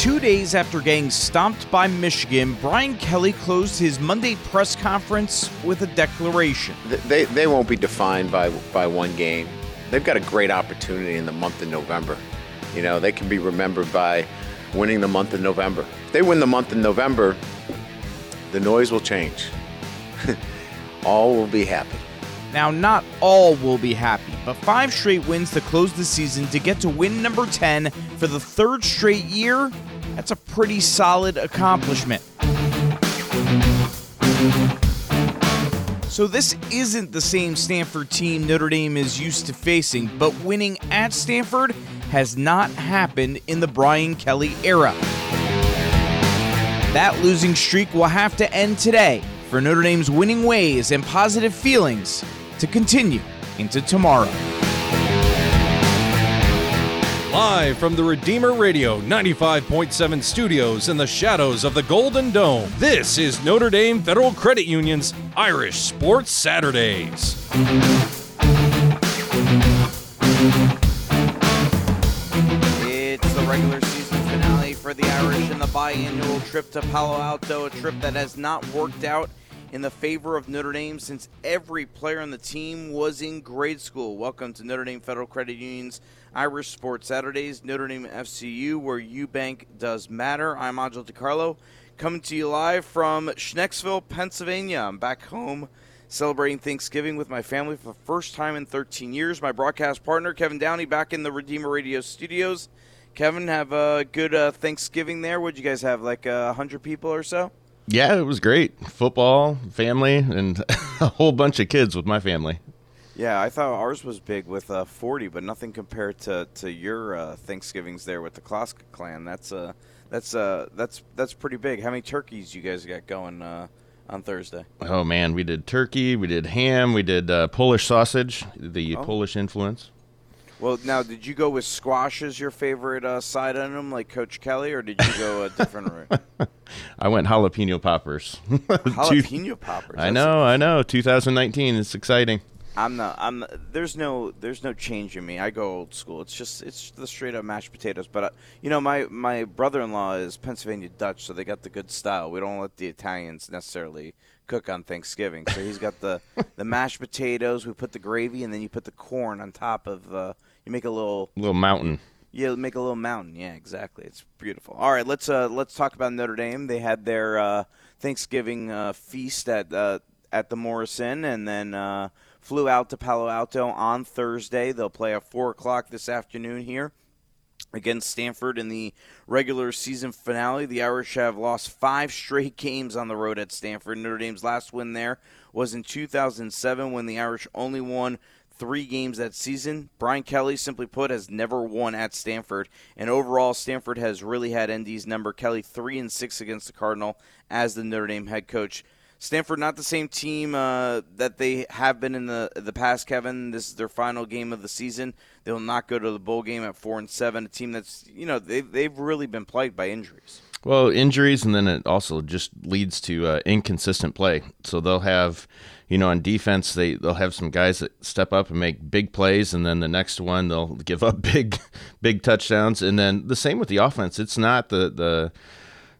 two days after getting stomped by Michigan, Brian Kelly closed his Monday press conference with a declaration. They, they won't be defined by, by one game. They've got a great opportunity in the month of November. You know, they can be remembered by winning the month of November. If they win the month of November, the noise will change. all will be happy. Now, not all will be happy, but five straight wins to close the season to get to win number 10 for the third straight year, that's a pretty solid accomplishment. So, this isn't the same Stanford team Notre Dame is used to facing, but winning at Stanford has not happened in the Brian Kelly era. That losing streak will have to end today for Notre Dame's winning ways and positive feelings to continue into tomorrow. Live from the Redeemer Radio 95.7 studios in the shadows of the Golden Dome, this is Notre Dame Federal Credit Union's Irish Sports Saturdays. It's the regular season finale for the Irish in the biannual trip to Palo Alto, a trip that has not worked out in the favor of Notre Dame since every player on the team was in grade school. Welcome to Notre Dame Federal Credit Union's Irish Sports Saturdays, Notre Dame FCU, where UBank does matter. I'm Angel DiCarlo, coming to you live from Schnecksville, Pennsylvania. I'm back home celebrating Thanksgiving with my family for the first time in 13 years. My broadcast partner, Kevin Downey, back in the Redeemer Radio studios. Kevin, have a good uh, Thanksgiving there. What'd you guys have, like uh, 100 people or so? Yeah, it was great. Football, family, and a whole bunch of kids with my family. Yeah, I thought ours was big with uh, 40, but nothing compared to, to your uh, Thanksgivings there with the Kloska clan. That's uh, that's uh, that's that's pretty big. How many turkeys you guys got going uh, on Thursday? Oh man, we did turkey, we did ham, we did uh, Polish sausage, the Oh. Polish influence. Well, now, did you go with squash as your favorite uh, side item, like Coach Kelly, or did you go a different route? I went jalapeno poppers. Jalapeno poppers. I know, I know. 2019, it's exciting. I'm not. I'm. There's no. There's no change in me. I go old school. It's just. It's the straight up mashed potatoes. But uh, you know, my my brother-in-law is Pennsylvania Dutch, so they got the good style. We don't let the Italians necessarily cook on Thanksgiving. So he's got the the mashed potatoes. We put the gravy, and then you put the corn on top of. Uh, you make a little little mountain. Yeah, make a little mountain. Yeah, exactly. It's beautiful. All right, let's uh, let's talk about Notre Dame. They had their uh, Thanksgiving uh, feast at uh, at the Morrison, and then uh, flew out to Palo Alto on Thursday. They'll play at four o'clock this afternoon here against Stanford in the regular season finale. The Irish have lost five straight games on the road at Stanford. Notre Dame's last win there was in 2007 when the Irish only won three games that season. Brian Kelly, simply put, has never won at Stanford, and overall, Stanford has really had ND's number. Kelly three and six against the Cardinal as the Notre Dame head coach. Stanford not the same team uh, that they have been in the the past. Kevin, this is their final game of the season. They will not go to the bowl game at four and seven. A team that's you know they they've really been plagued by injuries. Well, injuries, and then it also just leads to uh, inconsistent play. So they'll have, you know, on defense, they they'll have some guys that step up and make big plays, and then the next one they'll give up big, big touchdowns, and then the same with the offense. It's not the the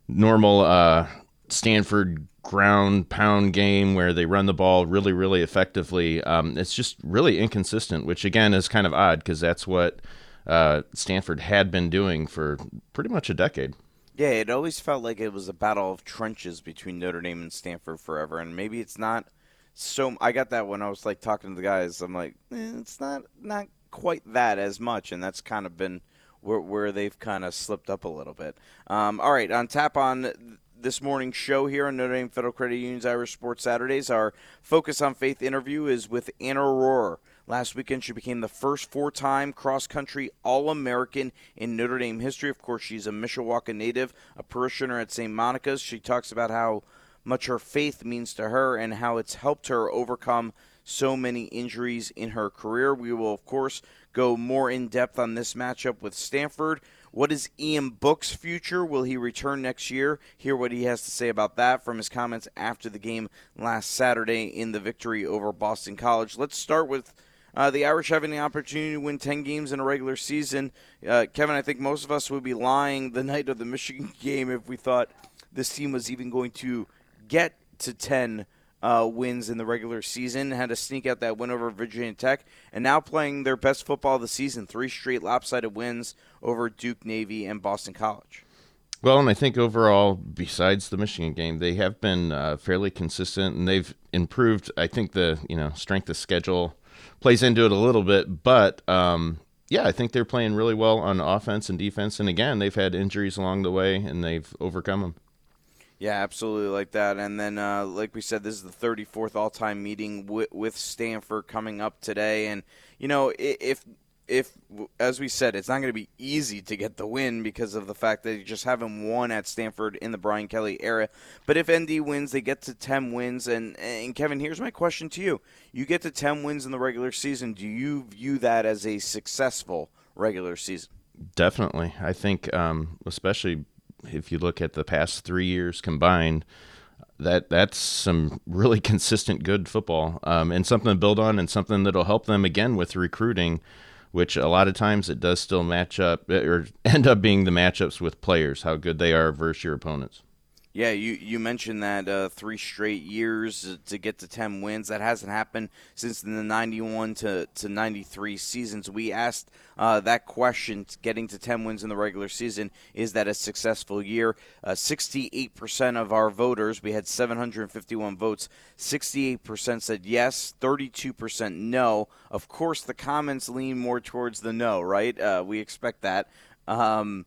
normal uh, Stanford ground pound game where they run the ball really, really effectively. Um, it's just really inconsistent, which again is kind of odd because that's what uh, Stanford had been doing for pretty much a decade. Yeah, it always felt like it was a battle of trenches between Notre Dame and Stanford forever, and maybe it's not so. I got that when I was like talking to the guys. I'm like, eh, it's not not quite that as much, and that's kind of been where where they've kind of slipped up a little bit. Um, all right, on tap on this morning's show here on Notre Dame Federal Credit Union's Irish Sports Saturdays, our focus on faith interview is with Anna Rohrer. Last weekend, she became the first four time cross country All American in Notre Dame history. Of course, she's a Mishawaka native, a parishioner at St. Monica's. She talks about how much her faith means to her and how it's helped her overcome so many injuries in her career. We will, of course, go more in depth on this matchup with Stanford. What is Ian Book's future? Will he return next year? Hear what he has to say about that from his comments after the game last Saturday in the victory over Boston College. Let's start with uh, the Irish having the opportunity to win 10 games in a regular season. Uh, Kevin, I think most of us would be lying the night of the Michigan game if we thought this team was even going to get to 10 uh, wins in the regular season. Had to sneak out that win over Virginia Tech, and now playing their best football of the season. Three straight lopsided wins over Duke, Navy, and Boston College. Well, and I think overall, besides the Michigan game, they have been uh, fairly consistent, and they've improved. I think the you know strength of schedule plays into it a little bit, but um, yeah, I think they're playing really well on offense and defense. And again, they've had injuries along the way, and they've overcome them. Yeah, absolutely like that. And then, uh, like we said, this is the 34th all-time meeting with, with Stanford coming up today. And you know, if if, as we said, it's not going to be easy to get the win because of the fact that you just haven't won at Stanford in the Brian Kelly era. But if ND wins, they get to 10 wins. And, and Kevin, here's my question to you. You get to 10 wins in the regular season. Do you view that as a successful regular season? Definitely. I think, um, especially if you look at the past three years combined, that that's some really consistent good football um, and something to build on and something that'll help them again with recruiting which a lot of times it does still match up eh, or end up being the matchups with players, how good they are versus your opponents. Yeah, you, you mentioned that uh, three straight years to get to 10 wins. That hasn't happened since the 91 to, to 93 seasons. We asked uh, that question, getting to 10 wins in the regular season, is that a successful year? Uh, 68% of our voters, we had 751 votes, 68% said yes, 32% no. Of course, the comments lean more towards the no, right? Uh, we expect that. Um,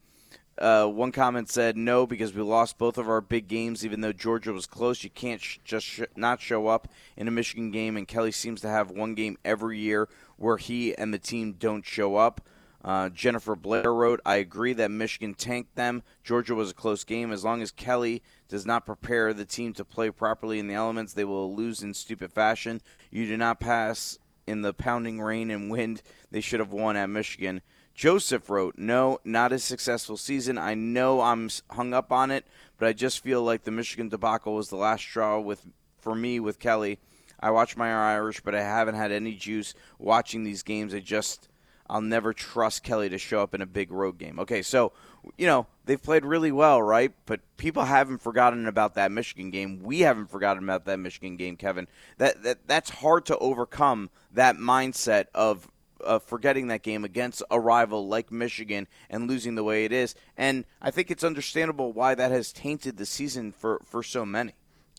uh, one comment said no because we lost both of our big games. Even though Georgia was close, you can't sh- just sh- not show up in a Michigan game. And Kelly seems to have one game every year where he and the team don't show up. Uh, Jennifer Blair wrote, I agree that Michigan tanked them. Georgia was a close game. As long as Kelly does not prepare the team to play properly in the elements, they will lose in stupid fashion. You do not pass in the pounding rain and wind. They should have won at Michigan. Joseph wrote, No, not a successful season. I know I'm hung up on it, but I just feel like the Michigan debacle was the last straw with for me with Kelly. I watch my Irish, but I haven't had any juice watching these games. I just I'll never trust Kelly to show up in a big road game. Okay, so you know they've played really well, right? But people haven't forgotten about that Michigan game. We haven't forgotten about that Michigan game, Kevin. That that that's hard to overcome. That mindset of uh, forgetting that game against a rival like Michigan and losing the way it is. And I think it's understandable why that has tainted the season for, for so many.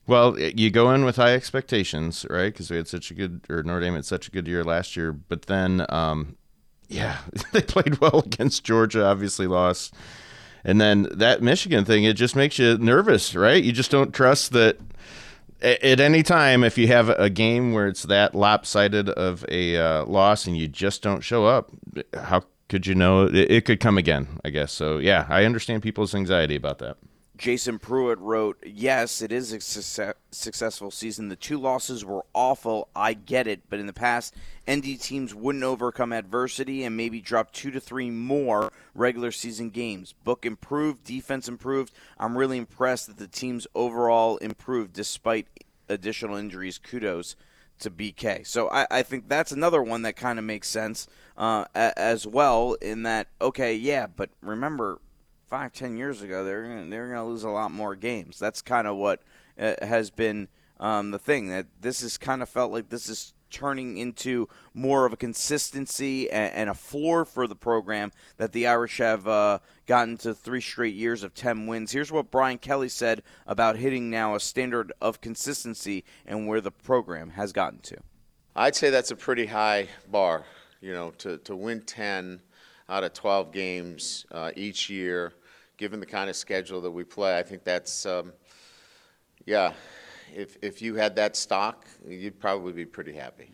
Well, you go in with high expectations, right? Because we had such a good, or Notre Dame had such a good year last year. But then, um, yeah, they played well against Georgia, obviously lost. And then that Michigan thing, it just makes you nervous, right? You just don't trust that at any time, if you have a game where it's that lopsided of a uh, loss and you just don't show up, how could you know it, it could come again? I guess so. Yeah, I understand people's anxiety about that. Jason Pruitt wrote, Yes, it is a success- successful season. The two losses were awful. I get it. But in the past, ND teams wouldn't overcome adversity and maybe drop two to three more regular season games. Book improved, defense improved. I'm really impressed that the teams overall improved despite additional injuries. Kudos to BK. So I, I think that's another one that kind of makes sense uh, as well, in that, okay, yeah, but remember, five, ten years ago, they're gonna, they're going to lose a lot more games. That's kind of what uh, has been um, the thing. That this has kind of felt like this is turning into more of a consistency and, and a floor for the program that the Irish have uh, gotten to three straight years of 10 wins. Here's what Brian Kelly said about hitting now a standard of consistency and where the program has gotten to. I'd say that's a pretty high bar, you know, to, to win 10 out of 12 games uh, each year, given the kind of schedule that we play. I think that's, um, yeah, if, if you had that stock, you'd probably be pretty happy.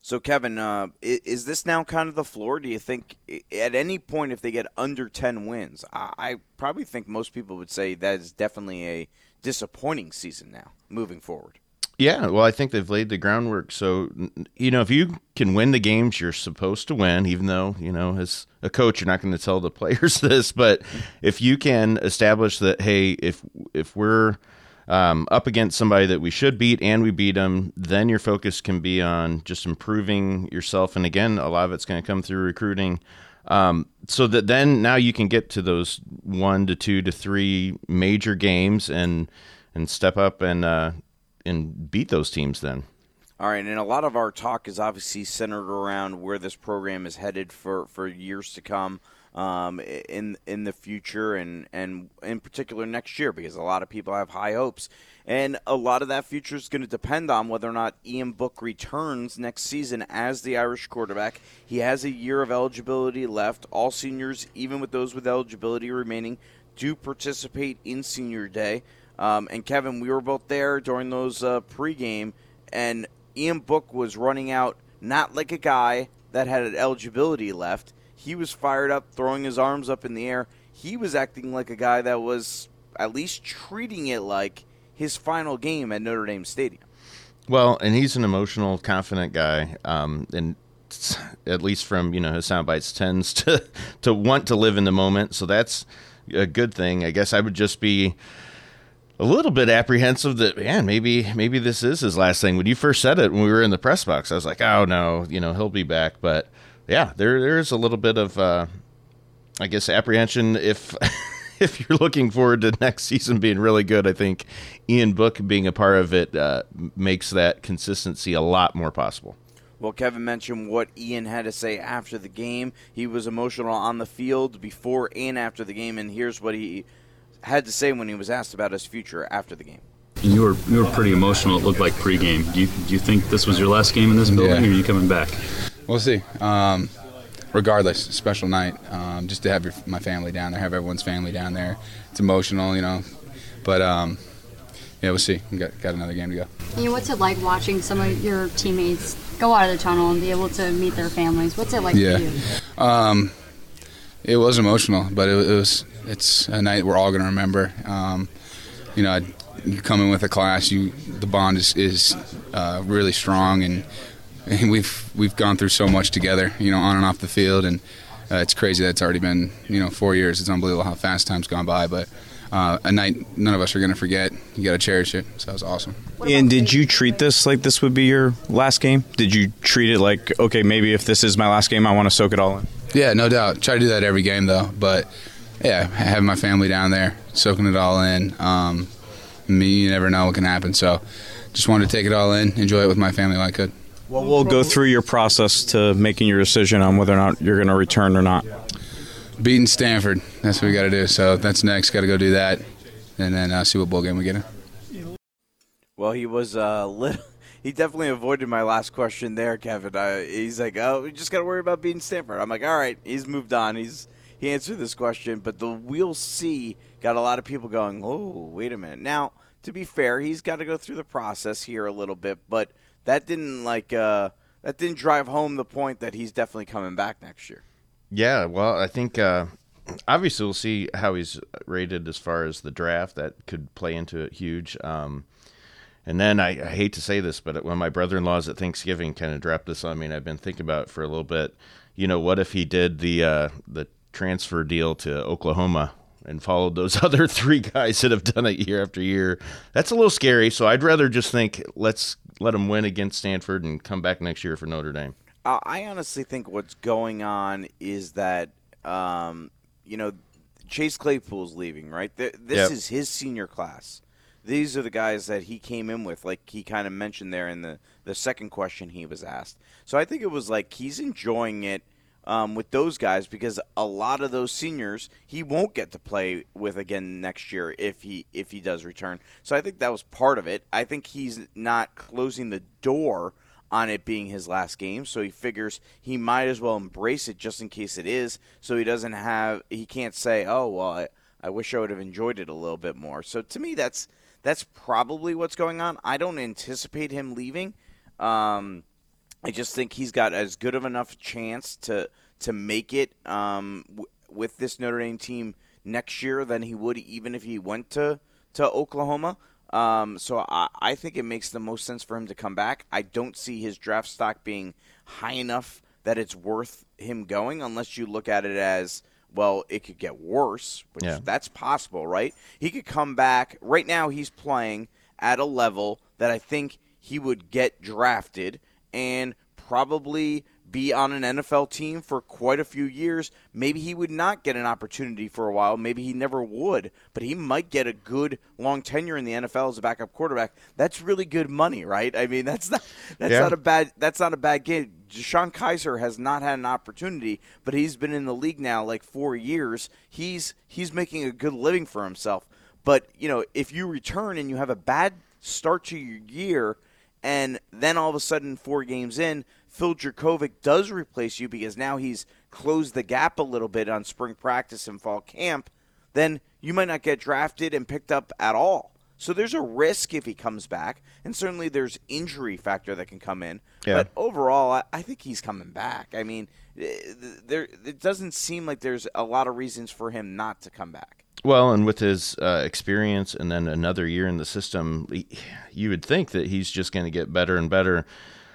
So, Kevin, uh, is this now kind of the floor? Do you think at any point, if they get under 10 wins, I probably think most people would say that is definitely a disappointing season now moving forward. Yeah, well, I think they've laid the groundwork. So, you know, if you can win the games you're supposed to win, even though, you know, as a coach, you're not going to tell the players this, but if you can establish that, hey, if if we're um, up against somebody that we should beat and we beat them, then your focus can be on just improving yourself. And again, a lot of it's going to come through recruiting. Um, so that then now you can get to those one to two to three major games and and step up and uh, and beat those teams then. All right, and a lot of our talk is obviously centered around where this program is headed for, for years to come um, in in the future, and, and in particular next year, because a lot of people have high hopes, and a lot of that future is going to depend on whether or not Ian Book returns next season as the Irish quarterback. He has a year of eligibility left. All seniors, even with those with eligibility remaining, do participate in Senior Day. Um, and Kevin, we were both there during those uh, pregame, and Ian Book was running out not like a guy that had an eligibility left. He was fired up, throwing his arms up in the air. He was acting like a guy that was at least treating it like his final game at Notre Dame Stadium. Well, and he's an emotional, confident guy, um, and at least from you know his sound bites tends to to want to live in the moment. So that's a good thing. I guess I would just be a little bit apprehensive that man maybe maybe this is his last thing. When you first said it when we were in the press box i was like oh no you know he'll be back. But yeah there there's a little bit of uh, i guess apprehension if if you're looking forward to next season being really good. I think ian book being a part of it uh, makes that consistency a lot more possible. Well, Kevin mentioned what Ian had to say after the game. He was emotional on the field before and after the game, and here's what he had to say when he was asked about his future after the game. You were you were pretty emotional. It looked like pregame. Do you do you think this was your last game in this building, yeah. or are you coming back? We'll see. Um, regardless, special night. Um, just to have your, my family down there, have everyone's family down there. It's emotional, you know. But um, yeah, we'll see. We got got another game to go. You know, what's it like watching some of your teammates go out of the tunnel and be able to meet their families? What's it like yeah. for you? Um, it was emotional, but it, it was it's a night we're all going to remember. Um, you know, you come in with a class, you the bond is, is uh, really strong, and, and, we've we've gone through so much together. You know, on and off the field, and uh, it's crazy that it's already been you know four years. It's unbelievable how fast time's gone by, but. Uh, a night none of us are going to forget. You got to cherish it. So it was awesome. And did you treat this like this would be your last game? Did you treat it like, okay, maybe if this is my last game, I want to soak it all in? Yeah, no doubt. Try to do that every game, though. But yeah, having my family down there, soaking it all in. Um, me, you never know what can happen. So just wanted to take it all in, enjoy it with my family like I could. Well, we'll go through your process to making your decision on whether or not you're going to return or not. Beating Stanford. That's what we got to do. So that's next. Got to go do that, and then uh, see what bowl game we get in. Well, he was uh, little. He definitely avoided my last question there, Kevin. Uh, he's like, "Oh, we just got to worry about beating Stanford." I'm like, "All right." He's moved on. He's he answered this question, but the we'll see got a lot of people going, "Oh, wait a minute." Now, to be fair, he's got to go through the process here a little bit, but that didn't like uh, that didn't drive home the point that he's definitely coming back next year. Yeah, well, I think uh, obviously we'll see how he's rated as far as the draft. That could play into it huge. Um, and then I, I, hate to say this, but when my brother-in-law's at Thanksgiving kind of dropped this on me, and I've been thinking about it for a little bit. You know, what if he did the uh, the transfer deal to Oklahoma and followed those other three guys that have done it year after year. That's a little scary. So I'd rather just think let's let them win against Stanford and come back next year for Notre Dame. I honestly think what's going on is that um, you know Chase Claypool's leaving, right? This yep. is his senior class. These are the guys that he came in with, like he kind of mentioned there in the the second question he was asked. So I think it was like he's enjoying it um, with those guys because a lot of those seniors he won't get to play with again next year if he if he does return. So I think that was part of it. I think he's not closing the door on it being his last game, so he figures he might as well embrace it just in case it is. So he doesn't have he can't say, "Oh well, I, I wish I would have enjoyed it a little bit more." So to me, that's that's probably what's going on. I don't anticipate him leaving. Um, I just think he's got as good of enough chance to to make it um, w- with this Notre Dame team next year than he would even if he went to to Oklahoma. Um, so I, I think it makes the most sense for him to come back. I don't see his draft stock being high enough that it's worth him going, unless you look at it as well, it could get worse, which Yeah. that's possible, right? He could come back. Right now, he's playing at a level that I think he would get drafted and probably be on an NFL team for quite a few years. Maybe he would not get an opportunity for a while. Maybe he never would, but he might get a good long tenure in the NFL as a backup quarterback. That's really good money, right? I mean, that's not that's Yeah. not a bad that's not a bad game. DeShone Kizer has not had an opportunity, but he's been in the league now like 4 years. He's he's making a good living for himself. But, you know, if you return and you have a bad start to your year and then all of a sudden, four games in, Phil Jurkovec does replace you because now he's closed the gap a little bit on spring practice and fall camp, then you might not get drafted and picked up at all. So there's a risk if he comes back, and certainly there's injury factor that can come in. Yeah. But overall, I, I think he's coming back. I mean, eh, there it doesn't seem like there's a lot of reasons for him not to come back. Well, and with his uh, experience and then another year in the system, he- you would think that he's just going to get better and better.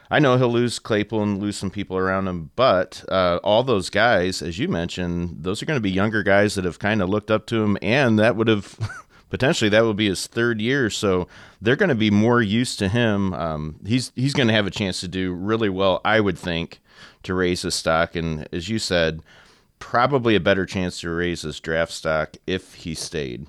I know he'll lose Claypool and lose some people around him, but uh, all those guys, as you mentioned, those are going to be younger guys that have kind of looked up to him, and that would have potentially that would be his third year, so they're going to be more used to him. Um, he's he's going to have a chance to do really well, I would think, to raise his stock, and as you said probably a better chance to raise his draft stock if he stayed.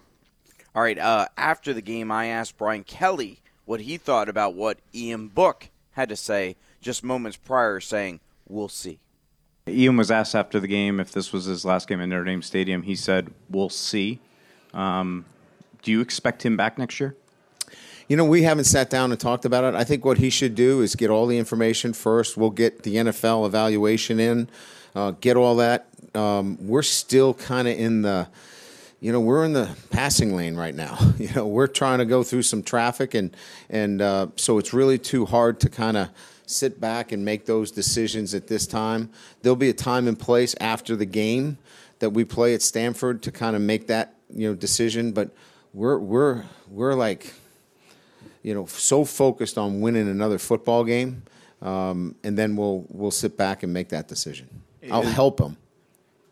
All right. Uh, after the game, I asked Brian Kelly what he thought about what Ian Book had to say just moments prior, saying, "We'll see." Ian was asked after the game if this was his last game at Notre Dame Stadium. He said, "We'll see." Um, do you expect him back next year? You know, we haven't sat down and talked about it. I think what he should do is get all the information first. We'll get the NFL evaluation in, uh, get all that. Um, we're still kind of in the, you know, we're in the passing lane right now. You know, we're trying to go through some traffic, and and uh, so it's really too hard to kind of sit back and make those decisions at this time. There'll be a time and place after the game that we play at Stanford to kind of make that you know decision, but we're we're we're like you know, so focused on winning another football game, um, and then we'll we'll sit back and make that decision. I'll help him.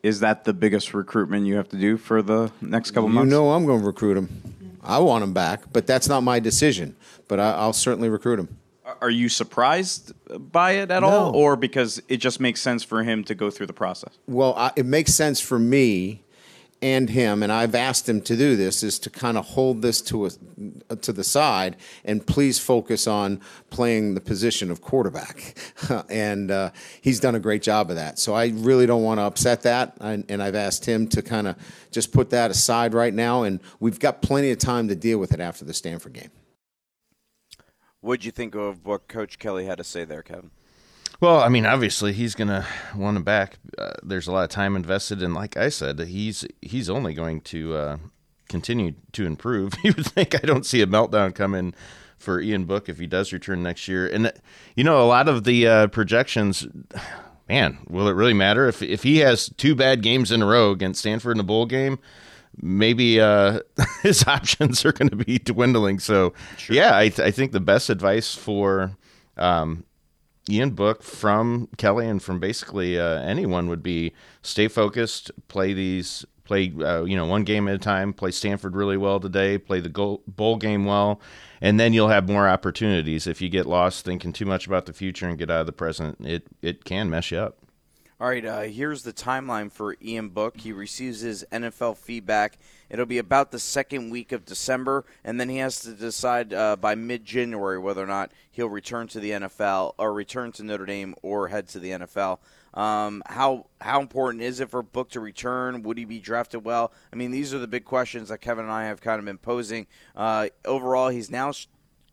Is that the biggest recruitment you have to do for the next couple You months? You know, I'm going to recruit him. I want him back, but that's not my decision. But I, I'll certainly recruit him. Are you surprised by it at all, or because it just makes sense for him to go through the process? Well, I, it makes sense for me and him, and I've asked him to do this, is to kind of hold this to a, to the side and please focus on playing the position of quarterback. and uh, he's done a great job of that. So I really don't want to upset that, and, and I've asked him to kind of just put that aside right now, and we've got plenty of time to deal with it after the Stanford game. What'd you think of what Coach Kelly had to say there, Kevin? Well, I mean, obviously he's gonna want him back. Uh, there's a lot of time invested, and like I said, he's he's only going to uh, continue to improve. You would think I don't see a meltdown coming for Ian Book if he does return next year. And uh, you know, a lot of the uh, projections, man, will it really matter if if he has two bad games in a row against Stanford in the bowl game? Maybe uh, his options are going to be dwindling. So, yeah, I, th- I think the best advice for um, Ian Book from Kelly and from basically uh, anyone would be stay focused, play these, play uh, you know one game at a time, play Stanford really well today, play the goal, bowl game well, and then you'll have more opportunities. If you get lost thinking too much about the future and get out of the present, it it can mess you up. All right, uh, here's the timeline for Ian Book. He receives his NFL feedback. It'll be about the second week of December, and then he has to decide uh, by mid January whether or not he'll return to the NFL or return to Notre Dame or head to the NFL. Um, how how important is it for Book to return? Would he be drafted well? I mean, these are the big questions that Kevin and I have kind of been posing. Uh, overall, he's now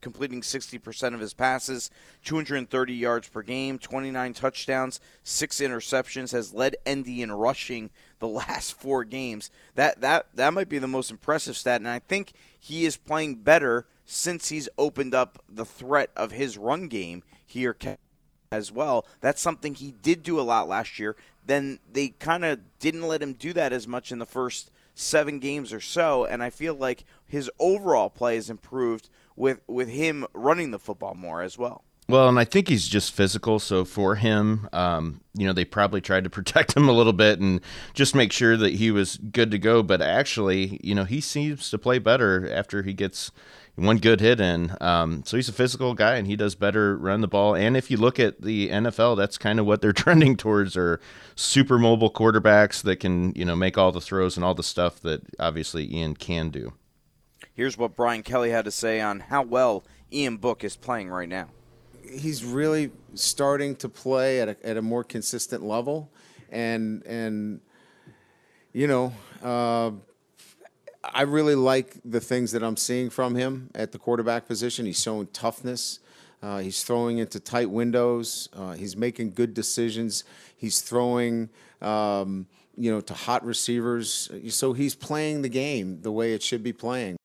completing 60% of his passes, 230 yards per game, 29 touchdowns, six interceptions, has led ND in rushing the last four games. That that that might be the most impressive stat, and I think he is playing better since he's opened up the threat of his run game here as well. That's something he did do a lot last year. Then they kind of didn't let him do that as much in the first seven games or so, and I feel like his overall play has improved with with him running the football more as well. Well, and I think he's just physical. So for him, um, you know, they probably tried to protect him a little bit and just make sure that he was good to go. But actually, you know, he seems to play better after he gets one good hit in. Um, so he's a physical guy and he does better run the ball. And if you look at the NFL, that's kind of what they're trending towards are super mobile quarterbacks that can, you know, make all the throws and all the stuff that obviously Ian can do. Here's what Brian Kelly had to say on how well Ian Book is playing right now. He's really starting to play at a, at a more consistent level, and and you know, uh, I really like the things that I'm seeing from him at the quarterback position. He's showing toughness. Uh, he's throwing into tight windows. Uh, he's making good decisions. He's throwing, um, you know, to hot receivers. So he's playing the game the way it should be playing.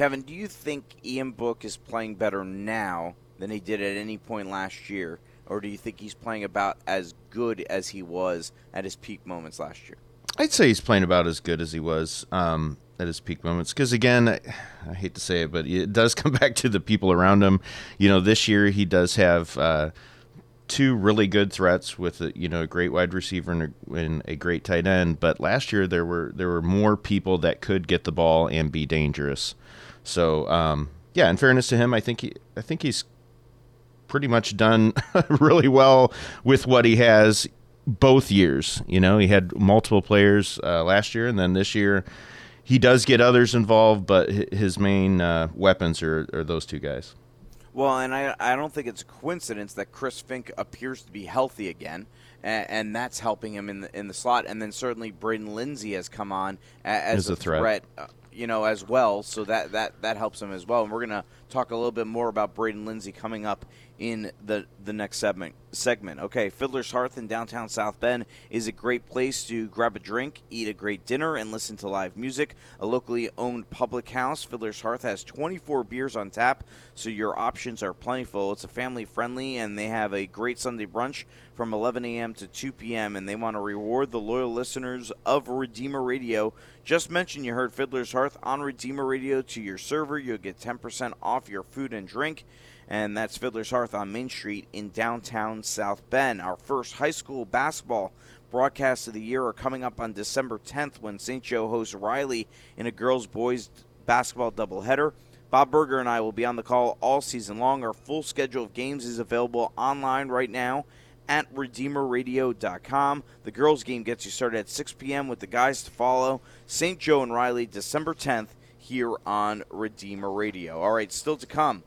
Kevin, do you think Ian Book is playing better now than he did at any point last year, or do you think he's playing about as good as he was at his peak moments last year? I'd say he's playing about as good as he was um, at his peak moments. Because again, I, I, hate to say it, but it does come back to the people around him. You know, this year he does have uh, two really good threats with a, you know a great wide receiver and a, and a, great tight end. But last year there were there were more people that could get the ball and be dangerous. So um, yeah, in fairness to him, I think he I think he's pretty much done really well with what he has both years. You know, he had multiple players uh, last year, and then this year he does get others involved, but his main uh, weapons are, are those two guys. Well, and I, I don't think it's a coincidence that Chris Finke appears to be healthy again, and, and that's helping him in the in the slot. And then certainly Braden Lenzy has come on as, as a, threat, threat uh, you know, as well. So that that that helps him as well. And we're gonna talk a little bit more about Braden Lenzy coming up in the the next segment. Segment. Okay, Fiddler's Hearth in downtown South Bend is a great place to grab a drink, eat a great dinner, and listen to live music. A locally owned public house, Fiddler's Hearth has 24 beers on tap, so your options are plentiful. It's a family friendly, and they have a great Sunday brunch from 11 a.m. to 2 p.m. And they want to reward the loyal listeners of Redeemer Radio. Just mention you heard Fiddler's Hearth on Redeemer Radio to your server. You'll get 10% off your food and drink and that's Fiddler's Hearth on Main Street in downtown South Bend. Our first high school basketball broadcasts of the year are coming up on December 10th when St. Joe hosts Riley in a girls boys basketball doubleheader. Bob Berger and I will be on the call all season long. Our full schedule of games is available online right now at RedeemerRadio.com. The girls' game gets you started at 6 p.m. with the guys to follow. St. Joe and Riley, December 10th, here on Redeemer Radio. All right, still to come.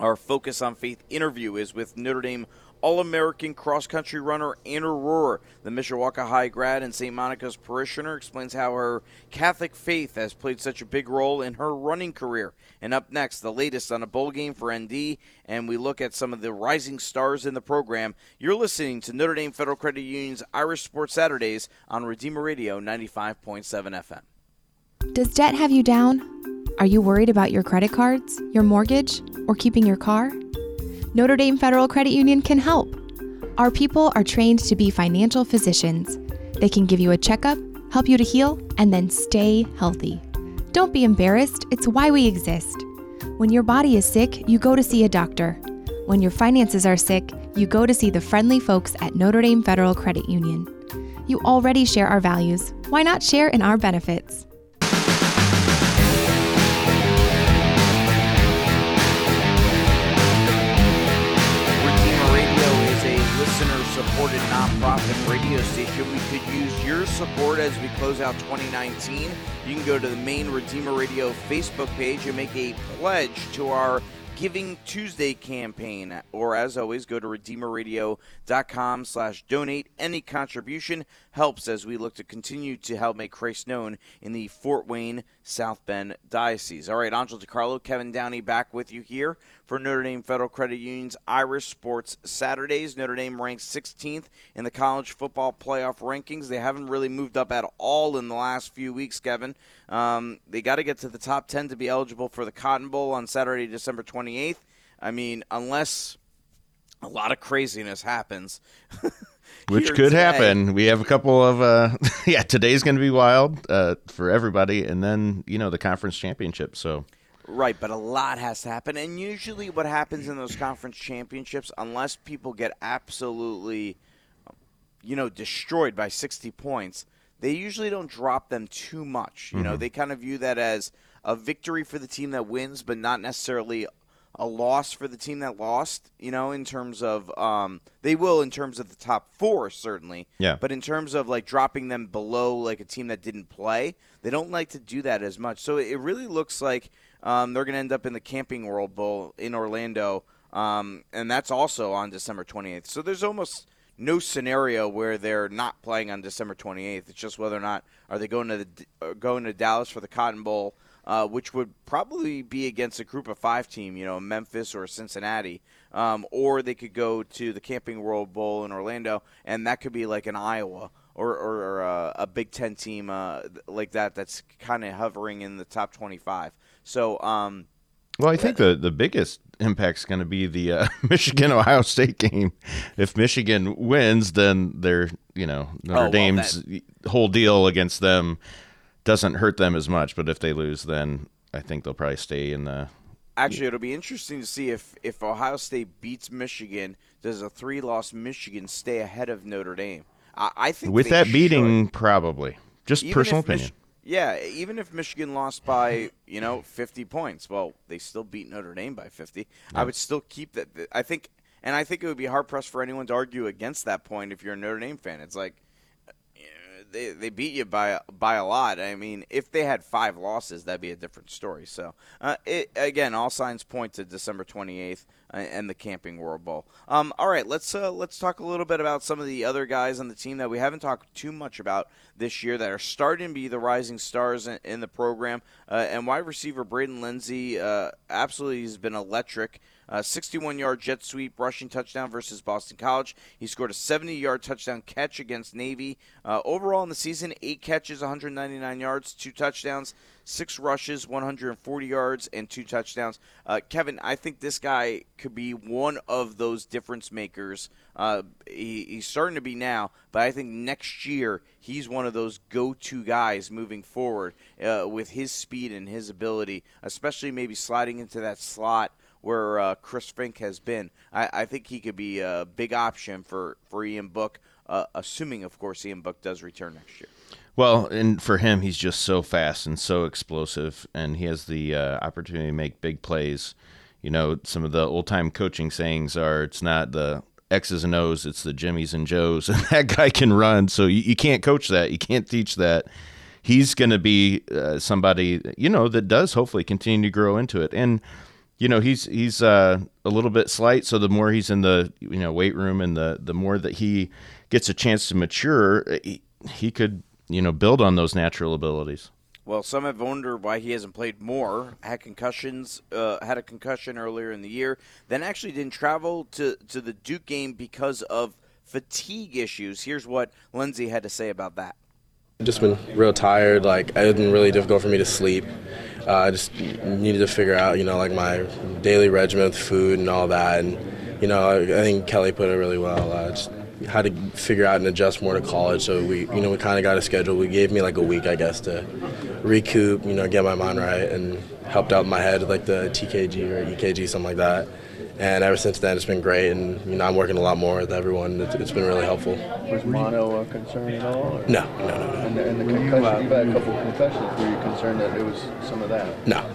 Our Focus on Faith interview is with Notre Dame All American cross country runner Anna Rohrer. The Mishawaka High grad and St. Monica's parishioner explains how her Catholic faith has played such a big role in her running career. And up next, the latest on a bowl game for ND, and we look at some of the rising stars in the program. You're listening to Notre Dame Federal Credit Union's Irish Sports Saturdays on Redeemer Radio 95.7 FM. Does debt have you down? Are you worried about your credit cards, your mortgage, or keeping your car? Notre Dame Federal Credit Union can help. Our people are trained to be financial physicians. They can give you a checkup, help you to heal, and then stay healthy. Don't be embarrassed, it's why we exist. When your body is sick, you go to see a doctor. When your finances are sick, you go to see the friendly folks at Notre Dame Federal Credit Union. You already share our values. Why not share in our benefits? Nonprofit radio station. We could use your support as we close out 2019. You can go to the main Redeemer Radio Facebook page and make a pledge to our Giving Tuesday campaign. Or as always, go to redeemerradio.com slash donate. Any contribution helps as we look to continue to help make Christ known in the Fort Wayne, South Bend Diocese. All right, Angel DiCarlo, Kevin Downey back with you here for Notre Dame Federal Credit Union's Irish Sports Saturdays. Notre Dame ranks 16th in the college football playoff rankings. They haven't really moved up at all in the last few weeks, Kevin. Um, they got to get to the top 10 to be eligible for the Cotton Bowl on Saturday, December 28th. I mean, unless a lot of craziness happens. Which could today. happen. We have a couple of, uh, yeah, today's going to be wild uh, for everybody. And then, you know, the conference championship. So Right, but a lot has to happen. And usually what happens in those conference championships, unless people get absolutely, you know, destroyed by 60 points, they usually don't drop them too much. You know, Mhm. they kind of view that as a victory for the team that wins, but not necessarily a loss for the team that lost, you know, in terms of um, they will in terms of the top four certainly. Yeah. But in terms of like dropping them below like a team that didn't play, they don't like to do that as much. So it really looks like um, they're going to end up in the Camping World Bowl in Orlando, um, and that's also on December 28th. So there's almost no scenario where they're not playing on December 28th. It's just whether or not are they going to the uh, going to Dallas for the Cotton Bowl, uh, which would probably be against a Group of Five team, you know, Memphis or Cincinnati, um, or they could go to the Camping World Bowl in Orlando, and that could be like an Iowa or or, uh, a Big Ten team uh, like that. That's kind of hovering in the top 25. So. Um, Well, I think the, the biggest impact's going to be the uh, Michigan Ohio State game. If Michigan wins, then their you know Notre Oh, well, Dame's whole deal against them doesn't hurt them as much. But if they lose, then I think they'll probably stay in the. Actually, it'll be interesting to see if, if Ohio State beats Michigan. Does a three loss Michigan stay ahead of Notre Dame? I, I think With that should. beating, probably just Even personal if Mich- opinion. Yeah, even if Michigan lost by you know 50 points, well, they still beat Notre Dame by 50. I would still keep that. I think, and I think it would be hard pressed for anyone to argue against that point if you're a Notre Dame fan. It's like they they beat you by by a lot. I mean, if they had five losses, that'd be a different story. So, uh, it, again, all signs point to December 28th uh, and the Camping World Bowl. Um, all right, let's uh, let's talk a little bit about some of the other guys on the team that we haven't talked too much about this year that are starting to be the rising stars in, in the program. Uh, and wide receiver Braden Lenzy uh, absolutely has been electric. Uh, 61 yard jet sweep rushing touchdown versus Boston College. He scored a 70 yard touchdown catch against Navy. Uh, overall in the season, eight catches, 199 yards, two touchdowns, six rushes, 140 yards, and two touchdowns. Uh, Kevin, I think this guy could be one of those difference makers. Uh, he, he's starting to be now, but I think next year he's one of those go-to guys moving forward uh, with his speed and his ability, especially maybe sliding into that slot where uh, Chris Finke has been. I, I think he could be a big option for, for Ian Book, uh, assuming, of course, Ian Book does return next year. Well, and for him, he's just so fast and so explosive, and he has the uh, opportunity to make big plays. You know, some of the old time coaching sayings are it's not the X's and O's, it's the Jimmys and Joes, and that guy can run. So you, you can't coach that, you can't teach that. He's going to be uh, somebody, you know, that does hopefully continue to grow into it. And, you know, he's he's uh, a little bit slight, so the more he's in the you know weight room and the the more that he gets a chance to mature, he, he could you know build on those natural abilities. Well, some have wondered why he hasn't played more. Had concussions, uh, had a concussion earlier in the year. Then actually didn't travel to, to the Duke game because of fatigue issues. Here's what Lenzy had to say about that. Just been real tired. Like it's been really difficult for me to sleep. Uh, I just needed to figure out, you know, like my daily regimen with food and all that. And you know, I, I think Kelly put it really well. Uh, just had to figure out and adjust more to college. So we, you know, we kind of got a schedule. We gave me like a week, I guess, to recoup, you know, get my mind right, and helped out my head like the TKG or EKG, something like that. And ever since then, it's been great. And you know, I'm working a lot more with everyone. It's, it's been really helpful. Was mono a concern at all? or- No, no, no, no. And the, and the concussion, you've had a couple of concussions. Were you concerned that it was some of that? No.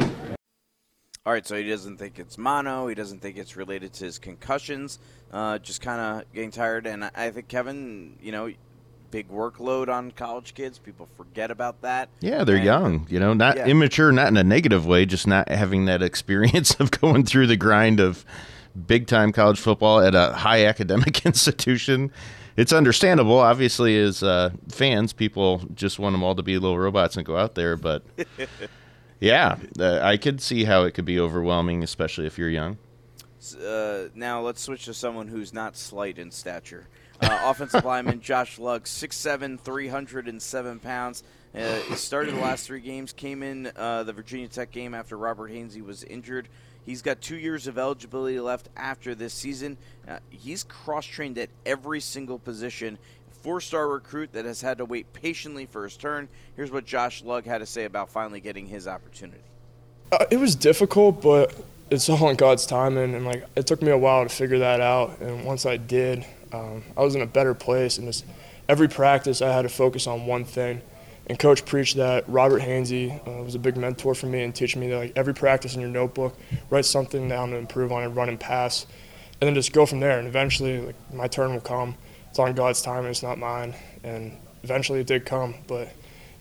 All right, so he doesn't think it's mono. He doesn't think it's related to his concussions. Uh, just kind of getting tired. And I- I think Kevin, you know, big workload on college kids. People forget about that. Yeah, they're And- young, you know, not Yeah. immature, not in a negative way, just not having that experience of going through the grind of big time college football at a high academic institution. It's understandable, obviously, as uh, fans, people just want them all to be little robots and go out there. But yeah, uh, I could see how it could be overwhelming, especially if you're young. Uh, now let's switch to someone who's not slight in stature. Uh, offensive lineman Josh Lugg, 6'7", 307 pounds. Uh, he started the last three games, came in uh, the Virginia Tech game after Robert Hainsey was injured. He's got two years of eligibility left after this season. Uh, he's cross-trained at every single position. Four-star recruit that has had to wait patiently for his turn. Here's what Josh Lugg had to say about finally getting his opportunity. Uh, it was difficult, but it's all in God's timing, and like it took me a while to figure that out. And once I did, um, I was in a better place. And just every practice, I had to focus on one thing. And coach preached that. Robert Hainsey uh, was a big mentor for me and teaching me that like every practice in your notebook, write something down to improve on and run and pass, and then just go from there. And eventually, like my turn will come. It's on God's time, it's not mine. And eventually, it did come, but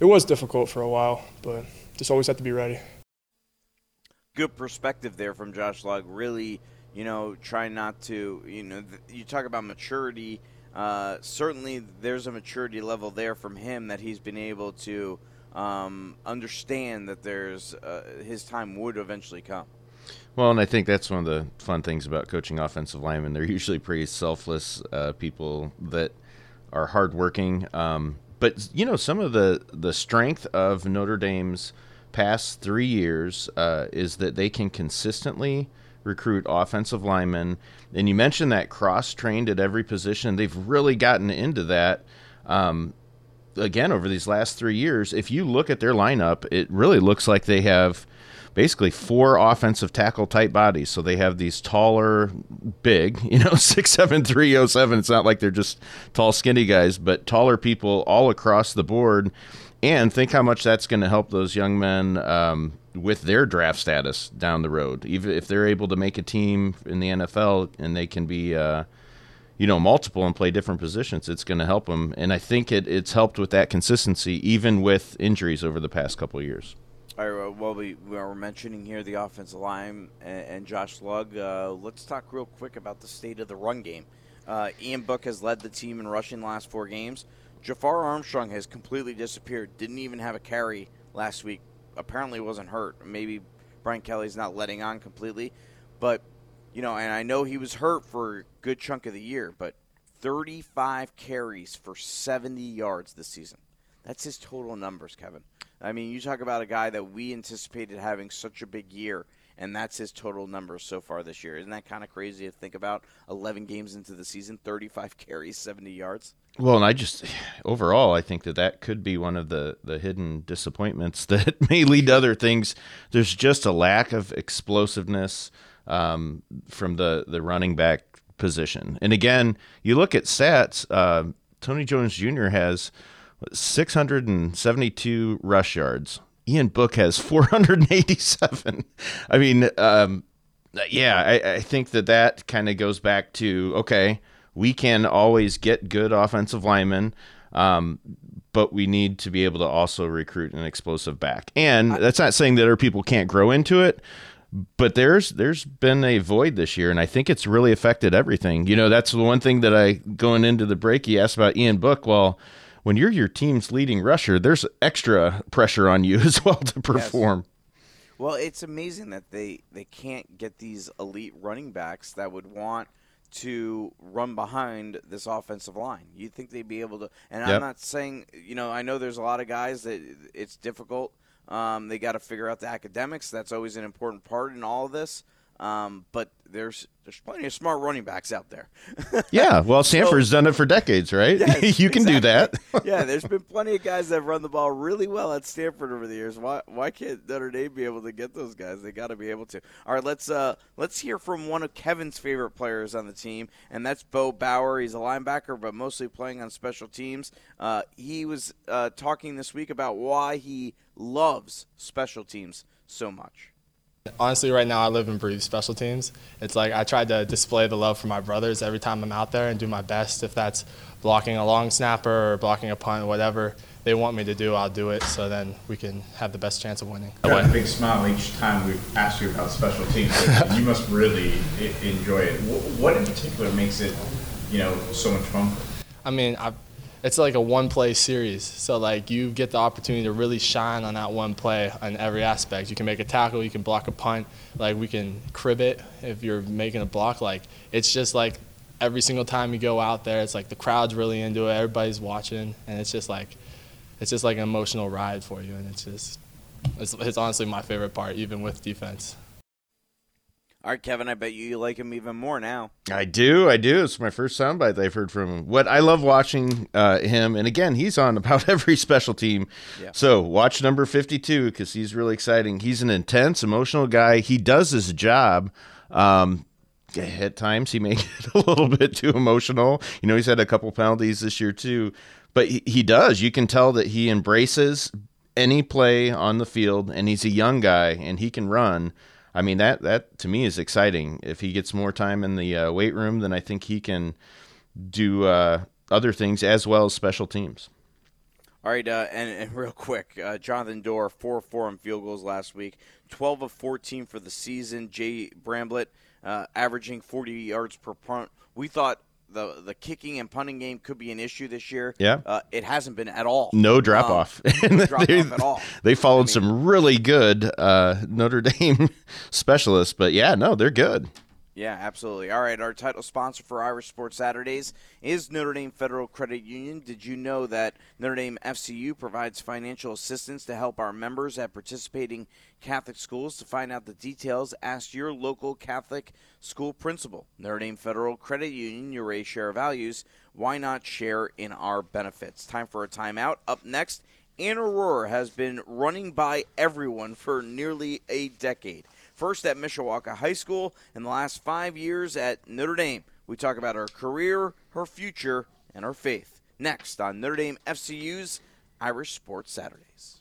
it was difficult for a while. But just always have to be ready. Good perspective there from Josh Lugg. Really, you know, try not to, you know, you talk about maturity. Uh, certainly, there's a maturity level there from him that he's been able to um, understand that there's uh, his time would eventually come. Well, and I think that's one of the fun things about coaching offensive linemen. They're usually pretty selfless uh, people that are hardworking. Um, but you know, some of the the strength of Notre Dame's past three years uh, is that they can consistently recruit offensive linemen. And you mentioned that cross trained at every position. They've really gotten into that. Um, again, over these last three years, if you look at their lineup, it really looks like they have basically four offensive tackle type bodies. So they have these taller, big, you know, six seven three oh seven. It's not like they're just tall, skinny guys, but taller people all across the board. And think how much that's going to help those young men um, with their draft status down the road. Even if they're able to make a team in the NFL and they can be, uh, you know, multiple and play different positions, it's going to help them. And I think it, it's helped with that consistency, even with injuries over the past couple years. All right, well, we, we are mentioning here the offensive line and, and Josh Lugg. Uh, let's talk real quick about the state of the run game. Uh, Ian Book has led the team in rushing the last four games. Jafar Armstrong has completely disappeared. Didn't even have a carry last week. Apparently wasn't hurt. Maybe Brian Kelly's not letting on completely. But, you know, and I know he was hurt for a good chunk of the year, but 35 carries for 70 yards this season. That's his total numbers, Kevin. I mean, you talk about a guy that we anticipated having such a big year, and that's his total numbers so far this year. Isn't that kind of crazy to think about? 11 games into the season, 35 carries, 70 yards. Well, and I just overall, I think that that could be one of the the hidden disappointments that may lead to other things. There's just a lack of explosiveness um, from the the running back position. And again, you look at stats. Uh, Tony Jones Jr. has 672 rush yards. Ian Book has 487. I mean, um, yeah, I, I think that that kind of goes back to okay, we can always get good offensive linemen, um, but we need to be able to also recruit an explosive back. And that's not saying that other people can't grow into it, but there's there's been a void this year, and I think it's really affected everything. You know, that's the one thing that I going into the break. You asked about Ian Book. Well when you're your team's leading rusher, there's extra pressure on you as well to perform. Yes. Well, it's amazing that they they can't get these elite running backs that would want to run behind this offensive line. You'd think they'd be able to. And yep. I'm not saying, you know, I know there's a lot of guys that it's difficult. Um, they got to figure out the academics. That's always an important part in all of this. Um, but there's there's plenty of smart running backs out there. yeah, well, Stanford's so, done it for decades, right? Yes, you can exactly. do that. yeah, there's been plenty of guys that have run the ball really well at Stanford over the years. Why why can't Notre Dame be able to get those guys? They got to be able to. All right, let's uh let's hear from one of Kevin's favorite players on the team, and that's Bo Bauer. He's a linebacker, but mostly playing on special teams. Uh, he was uh, talking this week about why he loves special teams so much. Honestly, right now I live and breathe special teams. It's like I try to display the love for my brothers every time I'm out there and do my best. If that's blocking a long snapper or blocking a punt, whatever they want me to do, I'll do it. So then we can have the best chance of winning. I got a big smile each time we ask you about special teams. you must really enjoy it. What in particular makes it, you know, so much fun? I mean, I've it's like a one play series. So like you get the opportunity to really shine on that one play on every aspect. You can make a tackle, you can block a punt, like we can crib it if you're making a block. Like it's just like every single time you go out there, it's like the crowd's really into it, everybody's watching, and it's just like it's just like an emotional ride for you, and it's just it's, it's honestly my favorite part, even with defense. All right, Kevin, I bet you you like him even more now. I do, I do. It's my first soundbite I've heard from him. What I love watching uh, him, and again, he's on about every special team. Yeah. So watch number fifty-two because he's really exciting. He's an intense, emotional guy. He does his job. Um, at times, he may get a little bit too emotional. You know, he's had a couple penalties this year too, but he, he does. You can tell that he embraces any play on the field, and he's a young guy, and he can run. I mean that that to me is exciting. If he gets more time in the uh, weight room, then I think he can do uh, other things as well as special teams. All right, uh, and, and, real quick, uh, Jonathan Doerer 4 4 on field goals last week, 12 of 14 for the season. Jay Bramblett uh, averaging 40 yards per punt. We thought the the kicking and punting game could be an issue this year. Yeah, uh, it hasn't been at all. No drop um, off. no drop off at all. They followed I mean, some really good uh, Notre Dame specialists, but yeah, no, they're good. Yeah, absolutely. All right, our title sponsor for Irish Sports Saturdays is Notre Dame Federal Credit Union. Did you know that Notre Dame FCU provides financial assistance to help our members at participating Catholic schools? To find out the details, ask your local Catholic school principal. Notre Dame Federal Credit Union, your share values. Why not share in our benefits? Time for a timeout. Up next, Anna Rohrer has been running by everyone for nearly a decade first at Mishawaka High School, and the last five years at Notre Dame. We talk about her career, her future, and her faith. Next on Notre Dame FCU's Irish Sports Saturdays.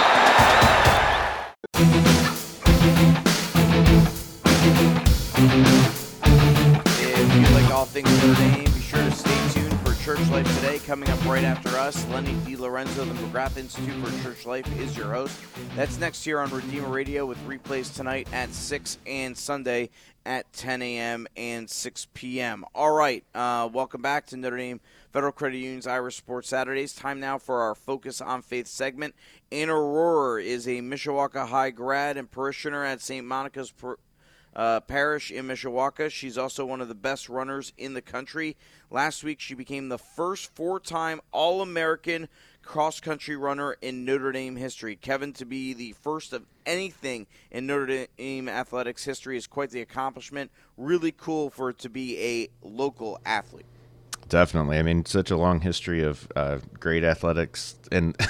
Coming up right after us, Lenny DeLorenzo, the McGrath Institute for Church Life, is your host. That's next here on Redeemer Radio with replays tonight at 6 and Sunday at 10 a.m. and 6 p.m. All right, uh, welcome back to Notre Dame Federal Credit Union's Irish Sports Saturdays. Time now for our Focus on Faith segment. Anna Rohrer is a Mishawaka High grad and parishioner at St. Monica's uh, Parish in Mishawaka. She's also one of the best runners in the country. Last week, she became the first four time All American cross country runner in Notre Dame history. Kevin, to be the first of anything in Notre Dame athletics history is quite the accomplishment. Really cool for it to be a local athlete. Definitely. I mean, such a long history of uh, great athletics and.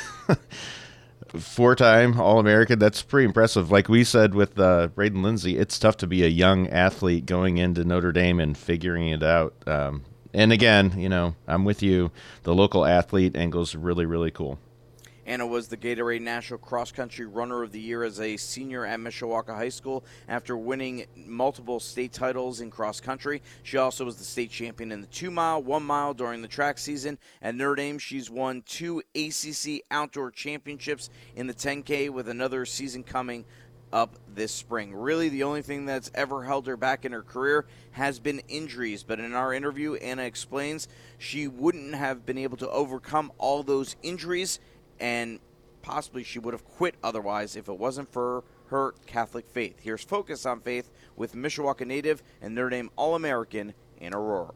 four time All American. That's pretty impressive. Like we said with uh, Braden Lenzy, it's tough to be a young athlete going into Notre Dame and figuring it out. Um, and again, you know, I'm with you. The local athlete angle's really, really cool. Anna was the Gatorade National Cross Country Runner of the Year as a senior at Mishawaka High School after winning multiple state titles in cross country. She also was the state champion in the two mile, one mile during the track season. At Notre Dame, she's won two ACC outdoor championships in the 10K with another season coming up this spring. Really, the only thing that's ever held her back in her career has been injuries. But in our interview, Anna explains she wouldn't have been able to overcome all those injuries and possibly she would have quit otherwise if it wasn't for her Catholic faith. Here's Focus on Faith with Mishawaka native and Notre Dame All American Anna Rohrer.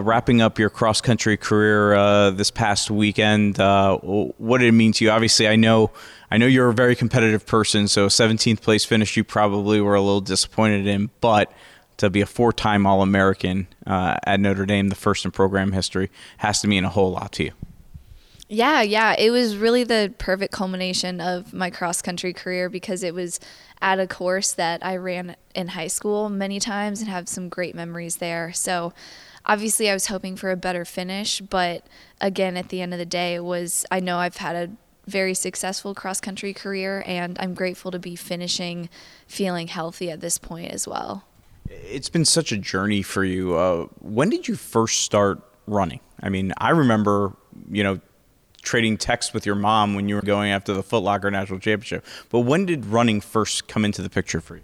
Wrapping up your cross country career uh, this past weekend, uh, what did it mean to you? Obviously, I know I know you're a very competitive person, so 17th place finish you probably were a little disappointed in, but to be a four-time All-American uh, at Notre Dame, the first in program history, has to mean a whole lot to you. Yeah, yeah. It was really the perfect culmination of my cross country career because it was at a course that I ran in high school many times and have some great memories there. So obviously I was hoping for a better finish, but again at the end of the day it was I know I've had a very successful cross country career and I'm grateful to be finishing feeling healthy at this point as well. It's been such a journey for you. Uh, when did you first start running? I mean, I remember, you know, trading texts with your mom when you were going after the Foot Locker National Championship. But when did running first come into the picture for you?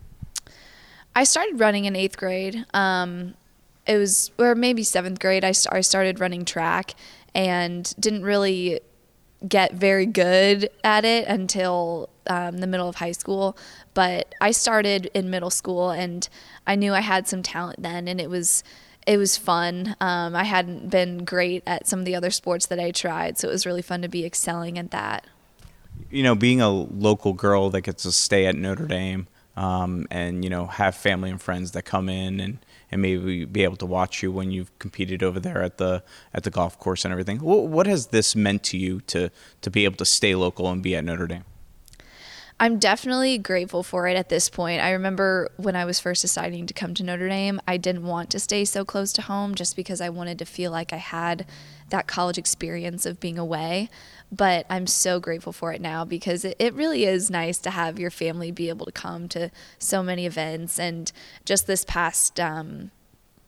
I started running in eighth grade. Um, it was, or maybe seventh grade, I, st- I started running track and didn't really get very good at it until um, the middle of high school. But I started in middle school and I knew I had some talent then, and it was it was fun. Um, I hadn't been great at some of the other sports that I tried, so it was really fun to be excelling at that. You know, being a local girl that gets to stay at Notre Dame um, and you know have family and friends that come in and and maybe be able to watch you when you've competed over there at the at the golf course and everything. What, what has this meant to you to to be able to stay local and be at Notre Dame? I'm definitely grateful for it at this point. I remember when I was first deciding to come to Notre Dame, I didn't want to stay so close to home just because I wanted to feel like I had that college experience of being away. But I'm so grateful for it now because it, it really is nice to have your family be able to come to so many events. And just this past um,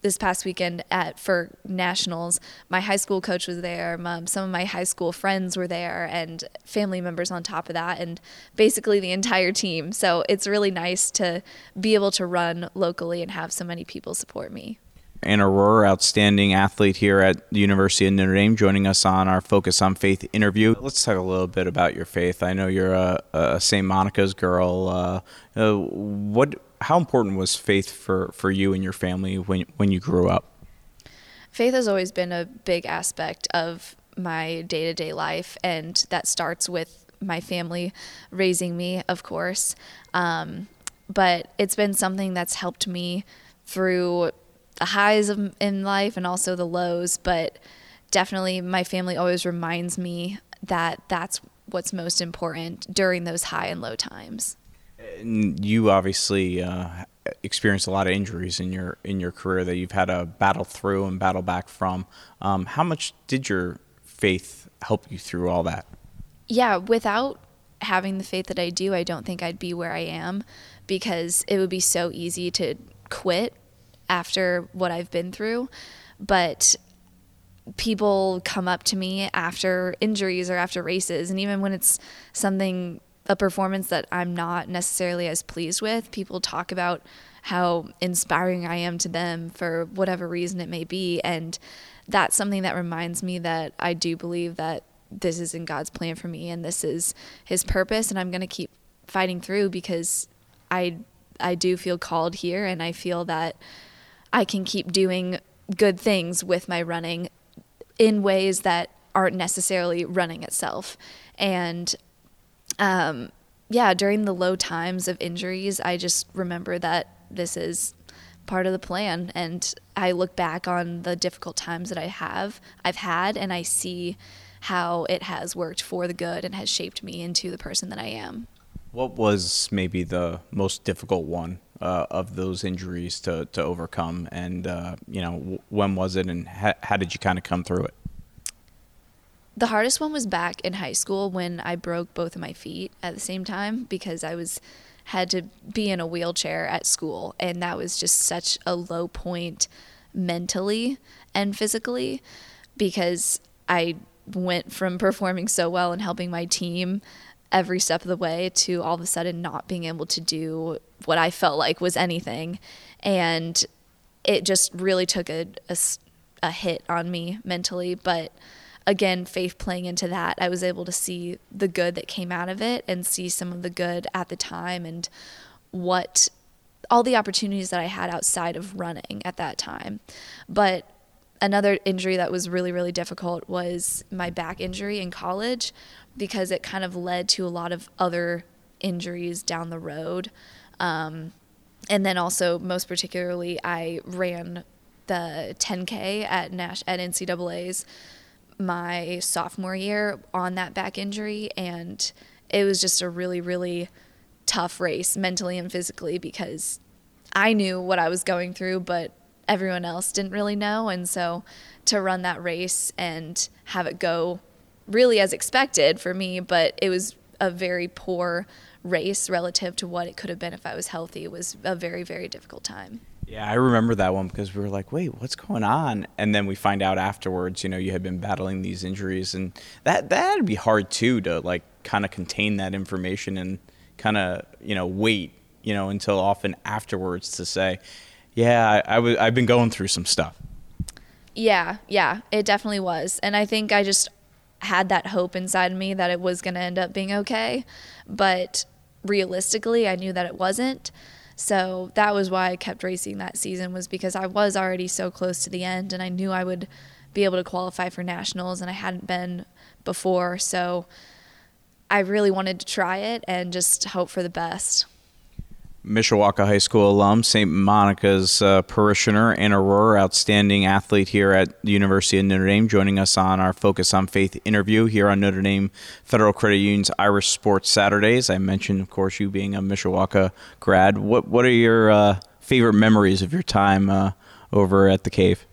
this past weekend at for nationals, my high school coach was there. some of my high school friends were there, and family members on top of that, and basically the entire team. So it's really nice to be able to run locally and have so many people support me. Anna Rohrer, outstanding athlete here at the University of Notre Dame, joining us on our Focus on Faith interview. Let's talk a little bit about your faith. I know you're a, a St. Monica's girl. Uh, uh, what how important was faith for, for you and your family when when you grew up? Faith has always been a big aspect of my day to day life, and that starts with my family raising me, of course. Um, but it's been something that's helped me through the highs of, in life and also the lows. But definitely, my family always reminds me that that's what's most important during those high and low times you obviously uh, experienced a lot of injuries in your in your career that you've had to battle through and battle back from. Um, how much did your faith help you through all that? Yeah, without having the faith that I do, I don't think I'd be where I am because it would be so easy to quit after what I've been through. But people come up to me after injuries or after races, and even when it's something a performance that I'm not necessarily as pleased with, people talk about how inspiring I am to them for whatever reason it may be. And that's something that reminds me that I do believe that this is in God's plan for me and this is his purpose and I'm going to keep fighting through because I I do feel called here and I feel that I can keep doing good things with my running in ways that aren't necessarily running itself. And um, yeah, during the low times of injuries, I just remember that this is part of the plan and I look back on the difficult times that I have I've had and I see how it has worked for the good and has shaped me into the person that I am. What was maybe the most difficult one uh, of those injuries to, to overcome and uh, you know when was it and how did you kind of come through it? The hardest one was back in high school when I broke both of my feet at the same time because I was had to be in a wheelchair at school. And that was just such a low point mentally and physically because I went from performing so well and helping my team every step of the way to all of a sudden not being able to do what I felt like was anything. And it just really took a, a, a hit on me mentally. But again, faith playing into that, I was able to see the good that came out of it and see some of the good at the time and what all the opportunities that I had outside of running at that time. But another injury that was really, really difficult was my back injury in college because it kind of led to a lot of other injuries down the road. Um, and then also, most particularly, I ran the 10K at Nash at NCAA's my sophomore year on that back injury and it was just a really really tough race mentally and physically because I knew what I was going through but everyone else didn't really know. And so to run that race and have it go really as expected for me but it was a very poor race relative to what it could have been if I was healthy it was a very very difficult time yeah, I remember that one because we were like, "Wait, what's going on?" And then we find out afterwards, you know, you had been battling these injuries, and that that'd be hard too to like kind of contain that information and kind of you know wait, you know, until often afterwards to say, yeah, I, I w- I've been going through some stuff. Yeah, yeah, it definitely was. And I think I just had that hope inside me that it was going to end up being okay. But realistically, I knew that it wasn't. So that was why I kept racing that season was because I was already so close to the end and I knew I would be able to qualify for nationals and I hadn't been before. So I really wanted to try it and just hope for the best. Mishawaka High School alum, St. Monica's uh, parishioner, Anna Rohrer outstanding athlete here at the University of Notre Dame, joining us on our Focus on Faith interview here on Notre Dame Federal Credit Union's Irish Sports Saturdays. I mentioned, of course, you being a Mishawaka grad. What What are your uh, favorite memories of your time uh, over at the cave?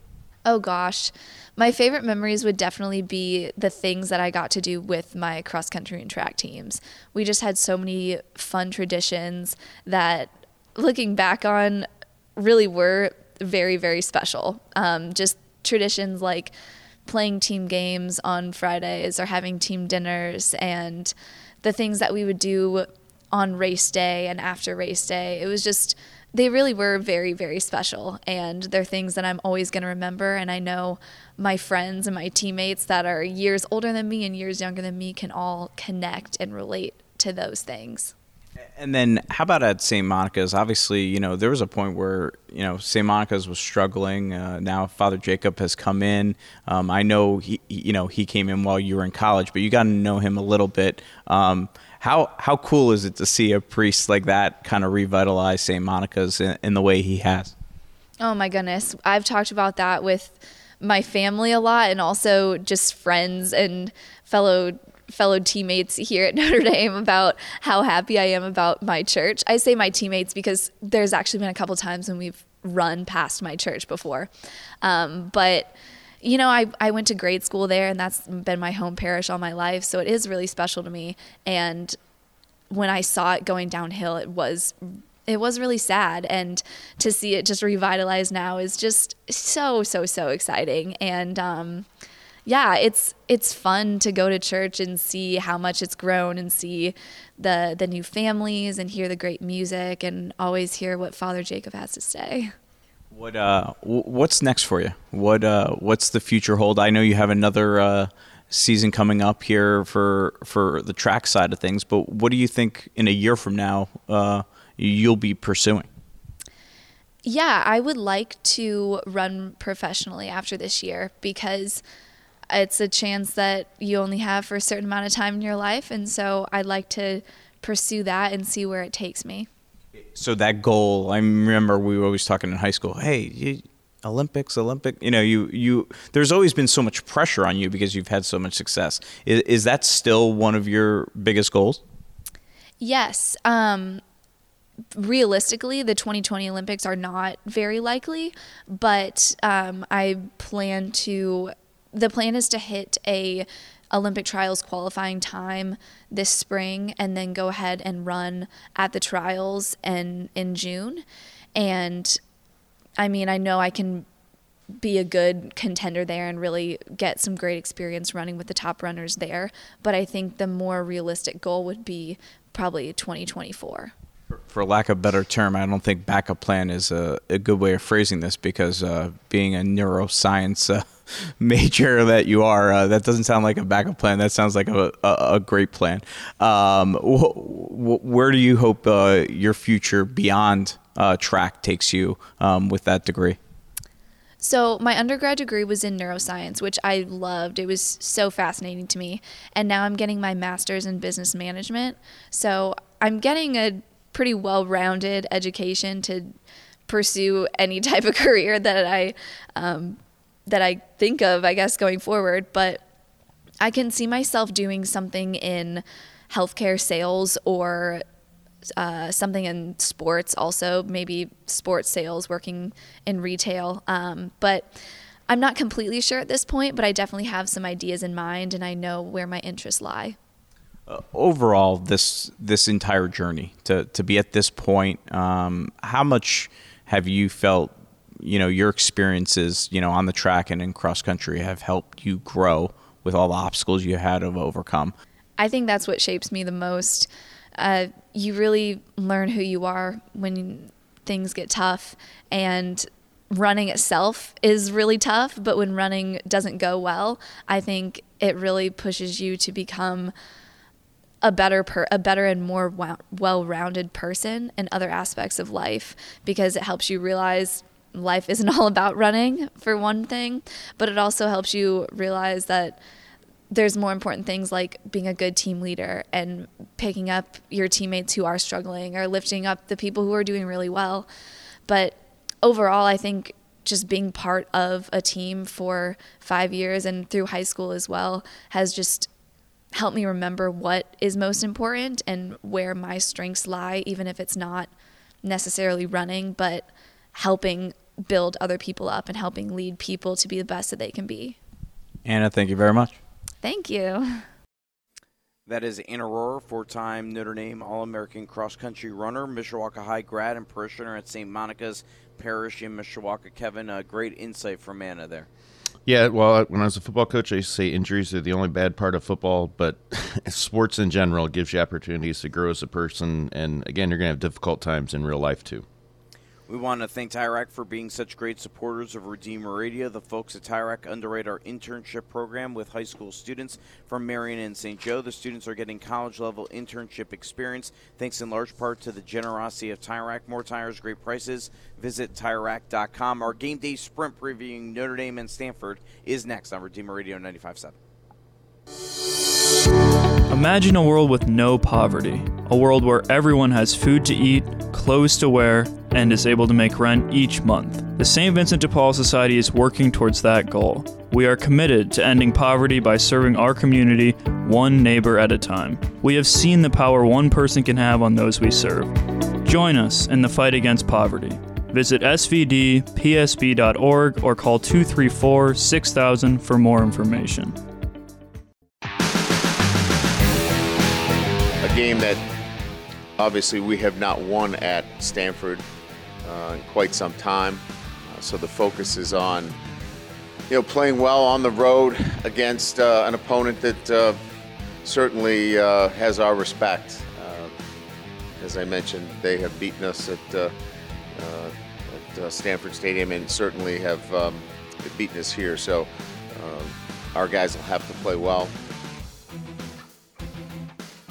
Oh gosh. My favorite memories would definitely be the things that I got to do with my cross country and track teams. We just had so many fun traditions that, looking back on, really were very, very special. Um, just traditions like playing team games on Fridays or having team dinners and the things that we would do on race day and after race day. It was just they really were very, very special. And they're things that I'm always going to remember. And I know my friends and my teammates that are years older than me and years younger than me can all connect and relate to those things. And then, how about at St. Monica's? Obviously, you know there was a point where you know St. Monica's was struggling. Uh, now Father Jacob has come in. Um, I know he, you know, he came in while you were in college, but you got to know him a little bit. Um, how how cool is it to see a priest like that kind of revitalize St. Monica's in, in the way he has? Oh my goodness, I've talked about that with my family a lot, and also just friends and fellow fellow teammates here at Notre Dame about how happy I am about my church. I say my teammates because there's actually been a couple times when we've run past my church before, um, but you know, I, I went to grade school there and that's been my home parish all my life. So it is really special to me. And when I saw it going downhill, it was it was really sad and to see it just revitalized now is just so so so exciting and um, yeah it's it's fun to go to church and see how much it's grown and see the the new families and hear the great music and always hear what father jacob has to say what uh, what's next for you? What uh, what's the future hold? I know you have another uh, season coming up here for for the track side of things, but what do you think in a year from now uh, you'll be pursuing? Yeah, I would like to run professionally after this year because it's a chance that you only have for a certain amount of time in your life, and so I'd like to pursue that and see where it takes me so that goal, I remember we were always talking in high school. Hey, you, Olympics, Olympic. You know, you you. There's always been so much pressure on you because you've had so much success. Is, is that still one of your biggest goals? Yes. Um, realistically, the 2020 Olympics are not very likely, but um, I plan to. The plan is to hit a Olympic trials qualifying time this spring and then go ahead and run at the trials and in June. And I mean, I know I can be a good contender there and really get some great experience running with the top runners there, but I think the more realistic goal would be probably 2024 for lack of a better term, I don't think backup plan is a, a good way of phrasing this because uh, being a neuroscience uh, major that you are, uh, that doesn't sound like a backup plan. That sounds like a, a, a great plan. Um, wh- wh- where do you hope uh, your future beyond uh, track takes you um, with that degree? So, my undergrad degree was in neuroscience, which I loved. It was so fascinating to me. And now I'm getting my master's in business management. So, I'm getting a pretty well rounded education to pursue any type of career that I um, that I think of, I guess, going forward. But I can see myself doing something in healthcare sales or uh, something in sports, also maybe sports sales, working in retail. Um, but I'm not completely sure at this point, but I definitely have some ideas in mind and I know where my interests lie. Uh, overall, this this entire journey to to be at this point, um, how much have you felt you know your experiences you know on the track and in cross country have helped you grow with all the obstacles you had to overcome I think that's what shapes me the most. Uh, you really learn who you are when things get tough, and running itself is really tough. But when running doesn't go well, I think it really pushes you to become a better per, a better and more well-rounded person in other aspects of life because it helps you realize life isn't all about running for one thing, but it also helps you realize that there's more important things like being a good team leader and picking up your teammates who are struggling or lifting up the people who are doing really well. But overall, I think just being part of a team for five years and through high school as well has just helped me remember what is most important and where my strengths lie, even if it's not necessarily running, but helping build other people up and helping lead people to be the best that they can be. Anna, thank you very much. Thank you. That is Anna Rohrer, four-time Notre Dame All-American cross-country runner, Mishawaka High grad, and parishioner at St. Monica's Parish in Mishawaka. Kevin, a great insight from Anna there. Yeah, well, when I was a football coach, I used to say injuries are the only bad part of football, but sports in general gives you opportunities to grow as a person. And again, you're going to have difficult times in real life, too. We want to thank Tire Rack for being such great supporters of Redeemer Radio. The folks at Tire Rack underwrite our internship program with high school students from Marian and St. Joe. The students are getting college level internship experience thanks in large part to the generosity of Tire Rack. More tires, great prices. Visit TireRack.com. Our game day sprint previewing Notre Dame and Stanford is next on Redeemer Radio 95.7. Imagine a world with no poverty, a world where everyone has food to eat, clothes to wear, and is able to make rent each month. The St. Vincent de Paul Society is working towards that goal. We are committed to ending poverty by serving our community one neighbor at a time. We have seen the power one person can have on those we serve. Join us in the fight against poverty. Visit svdpsb.org or call 234 6000 for more information. A game that obviously we have not won at Stanford in quite some time. Uh, so the focus is on, you know, playing well on the road against uh, an opponent that uh, certainly uh, has our respect. Uh, as I mentioned, they have beaten us at, at Stanford Stadium and certainly have um, beaten us here. So our guys will have to play well.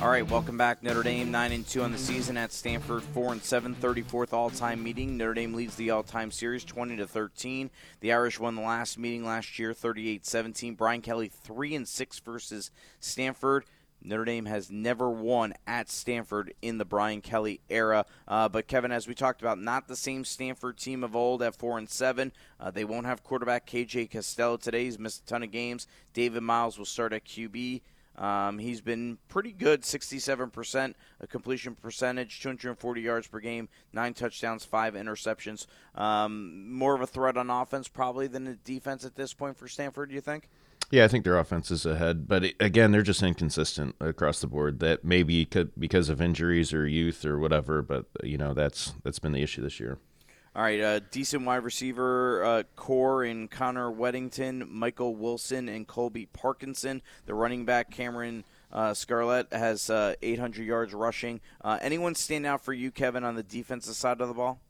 All right, welcome back. Notre Dame 9 and 2 on the season at Stanford 4 and 7, 34th all-time meeting. Notre Dame leads the all-time series 20 to 13. The Irish won the last meeting last year 38-17. Brian Kelly 3 and 6 versus Stanford. Notre Dame has never won at Stanford in the Brian Kelly era. Uh, but Kevin, as we talked about, not the same Stanford team of old at four and seven. Uh, they won't have quarterback KJ Costello today. He's missed a ton of games. Davis Mills will start at QB. Um, he's been pretty good 67% completion percentage, 240 yards per game, nine touchdowns, five interceptions. Um, more of a threat on offense, probably, than the defense at this point for Stanford, do you think? Yeah, I think their offense is ahead, but again, they're just inconsistent across the board. That maybe could because of injuries or youth or whatever, but you know that's that's been the issue this year. All right, uh, decent wide receiver uh, core in Connor Wedington, Michael Wilson, and Colby Parkinson. The running back Cameron uh, Scarlett has uh, 800 yards rushing. Uh, anyone stand out for you, Kevin, on the defensive side of the ball?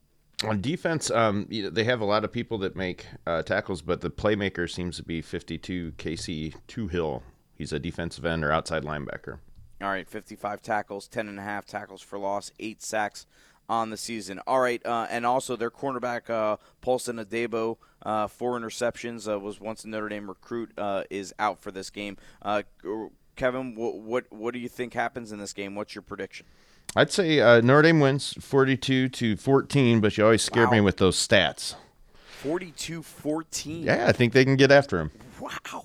On defense, um, you know, they have a lot of people that make uh, tackles, but the playmaker seems to be 52 KC Two Hill. He's a defensive end or outside linebacker. All right, 55 tackles, 10 and a half tackles for loss, eight sacks on the season. All right, uh, and also their cornerback uh, Paulson Adebo, uh, four interceptions, uh, was once a Notre Dame recruit, uh, is out for this game. Uh, Kevin, what, what what do you think happens in this game? What's your prediction? I'd say uh, Notre Dame wins 42 to 14, but you always scared wow. me with those stats. 42-14. Yeah, I think they can get after him. Wow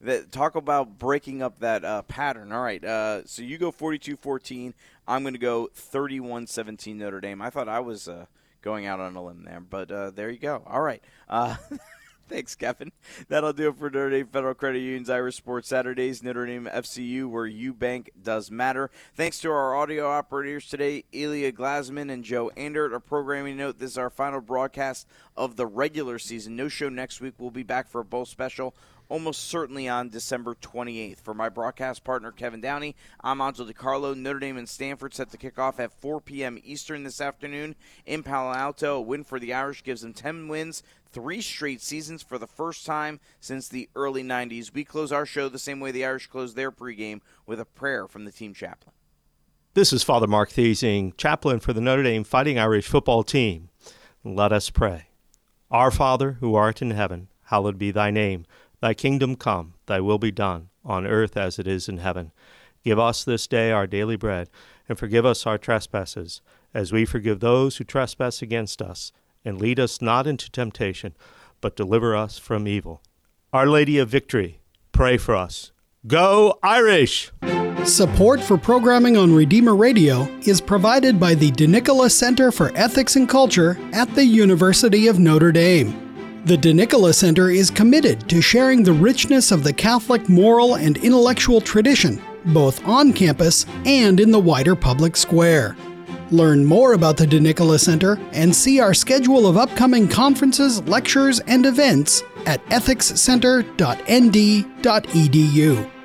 that talk about breaking up that uh, pattern. All right, uh, so you go 42-14. I'm going to go 31-17 Notre Dame. I thought I was uh, going out on a limb there, but uh, there you go. All right. Uh, thanks, Kevin. That'll do it for Notre Dame Federal Credit Union's Irish Sports Saturdays, Notre Dame FCU, where you bank does matter. Thanks to our audio operators today, Ilya Glasman and Joe Andert. A programming note this is our final broadcast of the regular season. No show next week. We'll be back for a bowl special almost certainly on December 28th. For my broadcast partner, Kevin Downey, I'm Angel DiCarlo. Notre Dame and Stanford set to kick off at 4 p.m. Eastern this afternoon in Palo Alto. A win for the Irish gives them 10 wins, three straight seasons for the first time since the early 90s. We close our show the same way the Irish close their pregame with a prayer from the team chaplain. This is Father Mark Thesing, chaplain for the Notre Dame Fighting Irish football team. Let us pray. Our Father, who art in heaven, hallowed be thy name. Thy kingdom come, thy will be done, on earth as it is in heaven. Give us this day our daily bread, and forgive us our trespasses, as we forgive those who trespass against us. And lead us not into temptation, but deliver us from evil. Our Lady of Victory, pray for us. Go Irish! Support for programming on Redeemer Radio is provided by the DeNicola Center for Ethics and Culture at the University of Notre Dame. The DeNicola Center is committed to sharing the richness of the Catholic moral and intellectual tradition, both on campus and in the wider public square. Learn more about the DeNicola Center and see our schedule of upcoming conferences, lectures, and events at ethicscenter.nd.edu.